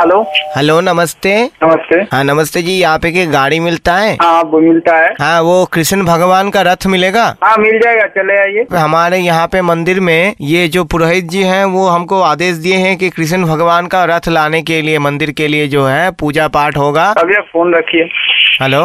hello. Hello नमस्ते। नमस्ते। हाँ नमस्ते जी यहाँ पे की गाड़ी मिलता है? हाँ वो मिलता है। हाँ वो कृष्ण भगवान का रथ मिलेगा? हाँ मिल जाएगा चले आइए। हमारे यहाँ पे मंदिर में ये जो पुरोहित जी हैं वो हमको आदेश दिए हैं कि कृष्ण भगवान का रथ लाने के लिए मंदिर के लिए जो है पूजा पाठ होगा। अभी फ़ोन रखिए। हेलो।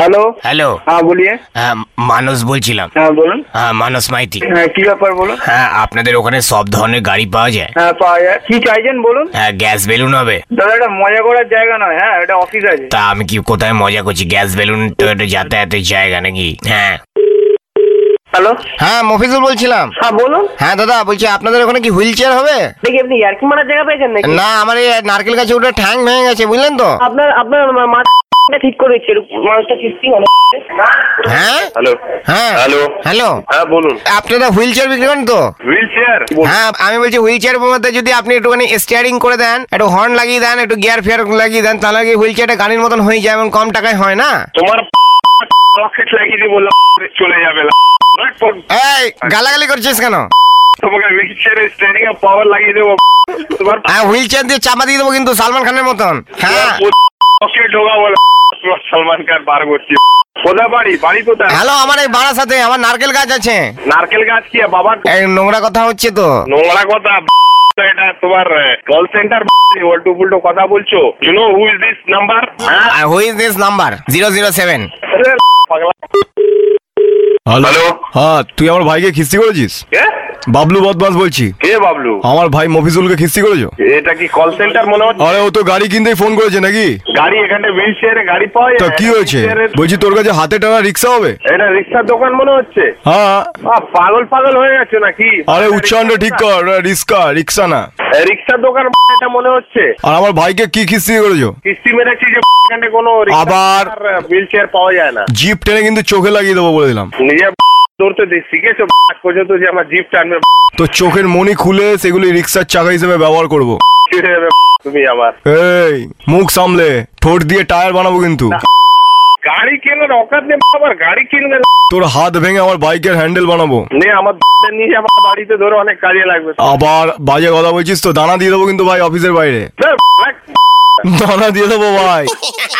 হ্যালো হ্যালো হ্যাঁ বলিয়ে। হ্যাঁ, মানুষ বলছিলাম। হ্যাঁ বলুন। হ্যাঁ মানস মাইতি। হ্যাঁ কি ব্যাপার বলুন? হ্যাঁ আপনাদের ওখানে সব ধরনের গাড়ি পাওয়া যায়? হ্যাঁ পাওয়া যায়। কি চাইছেন বলুন? হ্যাঁ গ্যাস বেলুন হবে। দাদা এটা মজা করার জায়গা নয়। হ্যাঁ এটা অফিস আছে। তা আমি কি কোথায় মজা করছি? গ্যাস বেলুন তো একটা যাতায়াতের জায়গা নাকি? হ্যাঁ। হ্যালো হ্যাঁ মফিজুল বলছিলাম। হ্যাঁ বলুন। হ্যাঁ দাদা বলছি আপনাদের ওখানে কি হুইল চেয়ার হবে? দেখি আপনি ইয়ার্কি মারার জায়গা পেয়েছেন নাকি? না আমার এই নারকেল গাছে ওটা ঠ্যাং ভেঙে গেছে বুঝলেন তো? আপনার আপনার ঠিক করে দিচ্ছে মানুষটা কিস্তি হ্যাঁ হ্যালো। হ্যাঁ। হ্যালো। হ্যালো। হ্যাঁ বলুন। আপনারা হুইল চেয়ার বিক্রি করেন তো? হুইল চেয়ার হ্যাঁ আমি বলছি হুইল চেয়ার মধ্যে যদি আপনি একটুখানি স্টিয়ারিং করে দেন একটু হর্ন লাগিয়ে দেন একটু গিয়ার ফিয়ার লাগিয়ে দেন তাহলে কি হুইল চেয়ারটা গাড়ির মতন হয়ে যায় এবং কম টাকায় হয় না? তোমার রকেট লাগিয়ে দিয়ে চলে যাবে এই গালাগালি করছিস কেন? তোমাকে হুইল চেয়ারের স্টেরিং এ পাওয়ার লাগিয়ে দেবো। তোমার হ্যাঁ হুইল চেয়ার দিয়ে চাপা দিয়ে দেবো কিন্তু সালমান খানের মতন। হ্যাঁ। রকেট ঢোকাবো তোমার সালমান খান বার করছি। কোথায় বাড়ি বাড়ি কোথায়? হ্যালো আমার এই বাড়ার সাথে আমার নারকেল গাছ আছে। নারকেল গাছ কি বাবা এই নোংরা কথা হচ্ছে তো। নোংরা কথা এটা তোমার কল সেন্টার উল্টো পুল্টো কথা বলছো। You know who is this number হ্যাঁ? Who is this number zero zero seven hello হ্যাঁ তুই আমার ভাইকে খিস্তি করেছিস? কে? বাবলু বদমাস বলছি। কে বাবলু? আমার ভাই মফিজুলকে খিস্তি করেছ? এটা কি কল সেন্টার মনে হচ্ছে? আরে ও তো গাড়ি কিনতেই ফোন করেছে নাকি? গাড়ি এখানে হুইল চেয়ারে গাড়ি পাওয়া তা যায়। কি হয়েছে? বলছি তোর কাছে হাতে টানা রিক্সা হবে? এটা রিক্সার দোকান মনে হচ্ছে? হ্যাঁ। আহ, পাগল পাগল হয়ে যাচ্ছে নাকি? আরে উচ্চারণটা ঠিক কর রিক্সা রিক্সা না। এ, রিক্সার দোকান এটা মনে হচ্ছে। আর আমার ভাইকে কি খিস্তি করেছ? কিস্তি মেরেছি যে এখানে কোনো আবার- হুইল চেয়ার পাওয়া যায় না। জিপ টেনে কিন্তু চোখে লাগিয়ে দেবো বলে দিলাম। নিজে ধরতে দি- শিখেছো করছ তো যে আমার জিপ টানবে তো চোখের মনি খুলে সেগুলি রিক্সার চাকা হিসেবে ব্যবহার করব। তুমি আবার। এই মুখ সামলে ঠোঁট দিয়ে টায়ার বানাবো কিন্তু। গাড়ি কেনার অকাত নেই আবার গাড়ি কিনবে তোর হাত ভেঙে আমার বাইকের হ্যান্ডেল বানাবো। নে আমার নিয়ে আমার বাড়িতে ধরে অনেক কাজে লাগবে। আবার বাজে কথা বলছিস তো দানা দিয়ে দেবো কিন্তু ভাই অফিসের বাইরে। দানা দিয়ে দেবো ভাই।